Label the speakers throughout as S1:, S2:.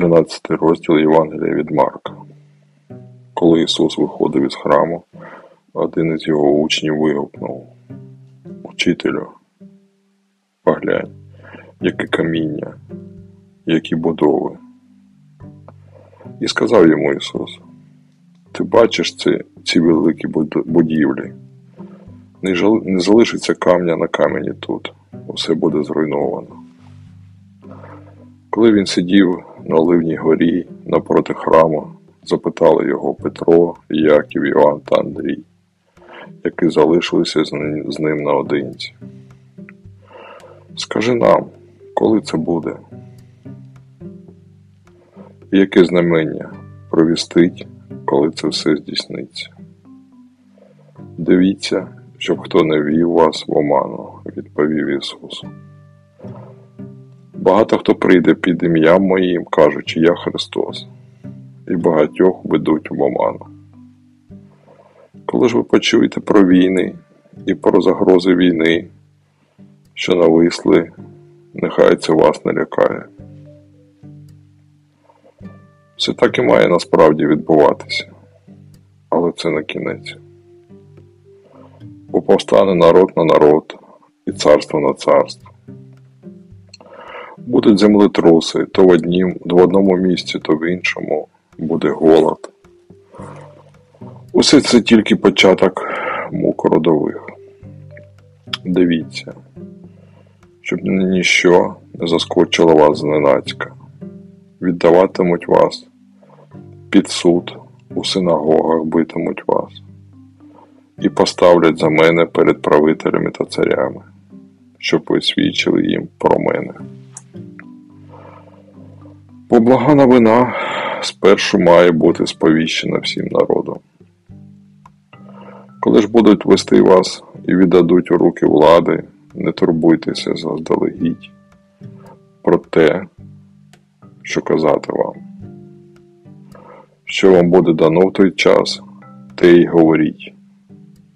S1: 13 розділ Євангелія від Марка. Коли Ісус виходив із храму, один із його учнів вигукнув Учителю, поглянь, яке каміння, які будови. І сказав йому Ісус, Ти бачиш ці, ці великі будівлі, не залишиться камня на камені тут, усе буде зруйновано. Коли він сидів на Оливній горі напроти храму, запитали його Петро, Яків, Іван та Андрій, які залишилися з ним наодинці. Скажи нам, коли це буде? Яке знамення провістить, коли це все здійсниться? Дивіться, щоб хто не вів вас в оману, відповів Ісус. Багато хто прийде під ім'ям моїм, кажучи, я Христос, і багатьох ведуть в оману. Коли ж ви почуєте про війни і про загрози війни, що нависли, нехай це вас не лякає. Все так і має насправді відбуватися, але це не кінець. Бо повстане народ на народ і царство на царство. Будуть землетруси то в однім, в одному місці, то в іншому буде голод. Усе це тільки початок мук родових. Дивіться, щоб ніщо не заскочило вас зненацька. Віддаватимуть вас під суд, у синагогах битимуть вас і поставлять за мене перед правителями та царями, щоб ви свідчили їм про мене. Блага новина спершу має бути сповіщена всім народом. Коли ж будуть вести вас і віддадуть у руки влади, не турбуйтеся заздалегідь про те, що казати вам. Що вам буде дано в той час, те й говоріть,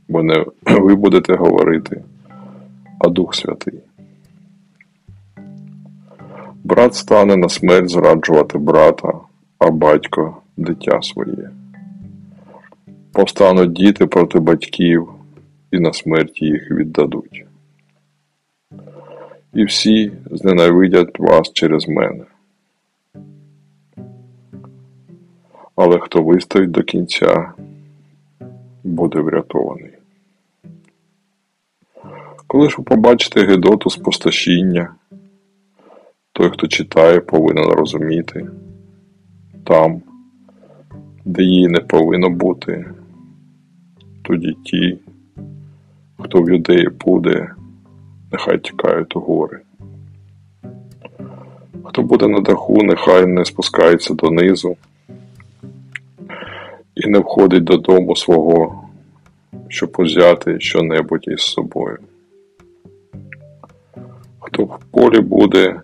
S1: бо не ви будете говорити, а Дух Святий. Брат стане на смерть зраджувати брата, а батько дитя своє. Повстануть діти проти батьків і на смерть їх віддадуть. І всі зненавидять вас через мене. Але хто вистоїть до кінця, буде врятований. Коли ж ви побачите Гедоту спустошіння, той, хто читає, повинен розуміти там, де її не повинно бути, тоді ті, хто в юдеї буде, нехай тікають у гори. Хто буде на даху, нехай не спускається донизу і не входить додому свого, щоб узяти що-небудь із собою. Хто в полі буде,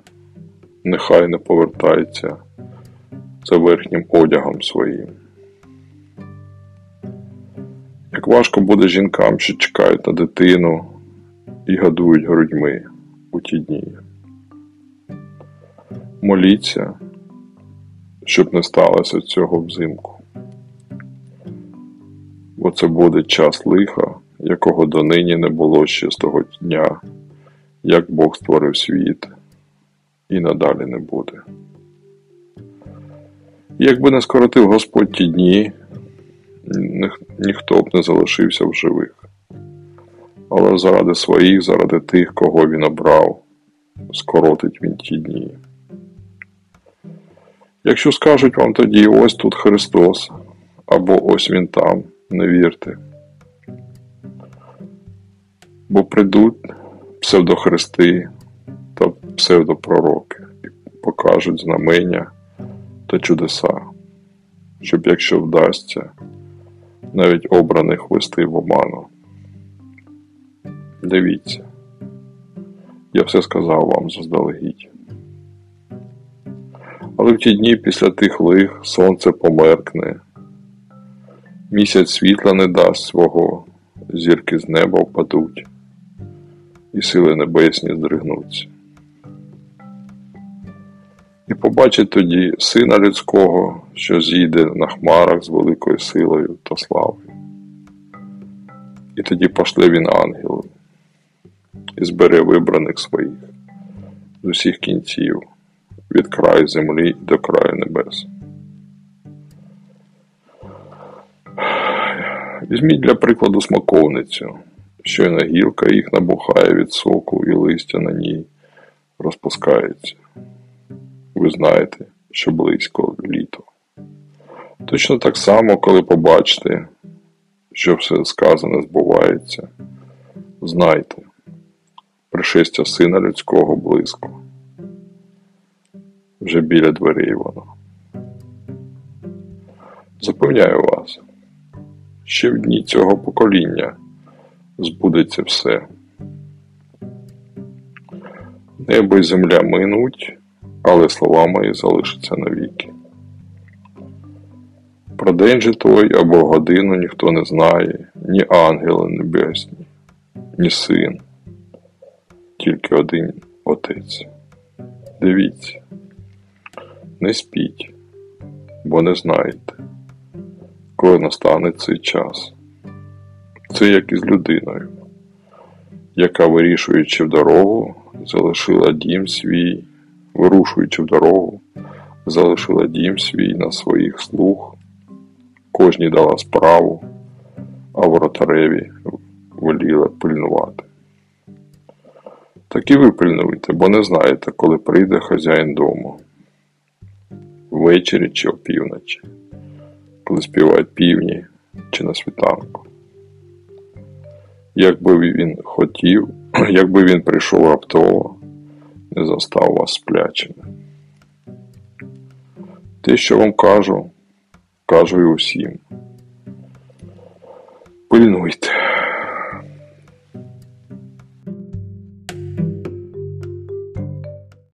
S1: нехай не повертається за верхнім одягом своїм. Як важко буде жінкам, що чекають на дитину і гадують грудьми у ті дні. Моліться, щоб не сталося цього взимку, бо це буде час лиха, якого донині не було ще з того дня, як Бог створив світ і надалі не буде. Якби не скоротив Господь ті дні, ніхто б не залишився в живих. Але заради своїх, заради тих, кого він обрав, скоротить він ті дні. Якщо скажуть вам тоді ось тут Христос, або ось Він там, не вірте. Бо прийдуть псевдохристи псевдопророки і покажуть знамення та чудеса, щоб, якщо вдасться, навіть обраних вести в оману. Дивіться, я все сказав вам заздалегідь. Але в ті дні після тих лих сонце померкне, місяць світла не дасть свого, зірки з неба впадуть, і сили небесні здригнуться. І побачить тоді сина людського, що зійде на хмарах з великою силою та славою. І тоді пошле він ангелів і збере вибраних своїх з усіх кінців, від краю землі до краю небес. Візьміть для прикладу смаковницю, щойно гілка їх набухає від соку і листя на ній розпускається. Ви знаєте, що близько літо. Точно так само, коли побачите, що все сказане збувається, знайте, пришестя сина людського близько, вже біля дверей воно. Запевняю вас, ще в дні цього покоління збудеться все. Небо й земля минуть, але слова мої залишаться навіки. Про день же той або годину ніхто не знає, ні ангели небесні, ні син, тільки один Отець. Дивіться, не спіть, бо не знаєте, коли настане цей час. Це як із людиною, яка, вирішуючи в дорогу, залишила дім свій, вирушуючи в дорогу, залишила дім свій на своїх слуг, кожній дала справу, а воротареві воліла пильнувати. Так і ви пильнуйте, бо не знаєте, коли прийде хазяїн дому, ввечері чи опівночі, коли співають півні чи на світанку. Якби він хотів, якби він прийшов раптово, не застав вас сплячими. Те, що вам кажу, кажу і усім. Пильнуйте.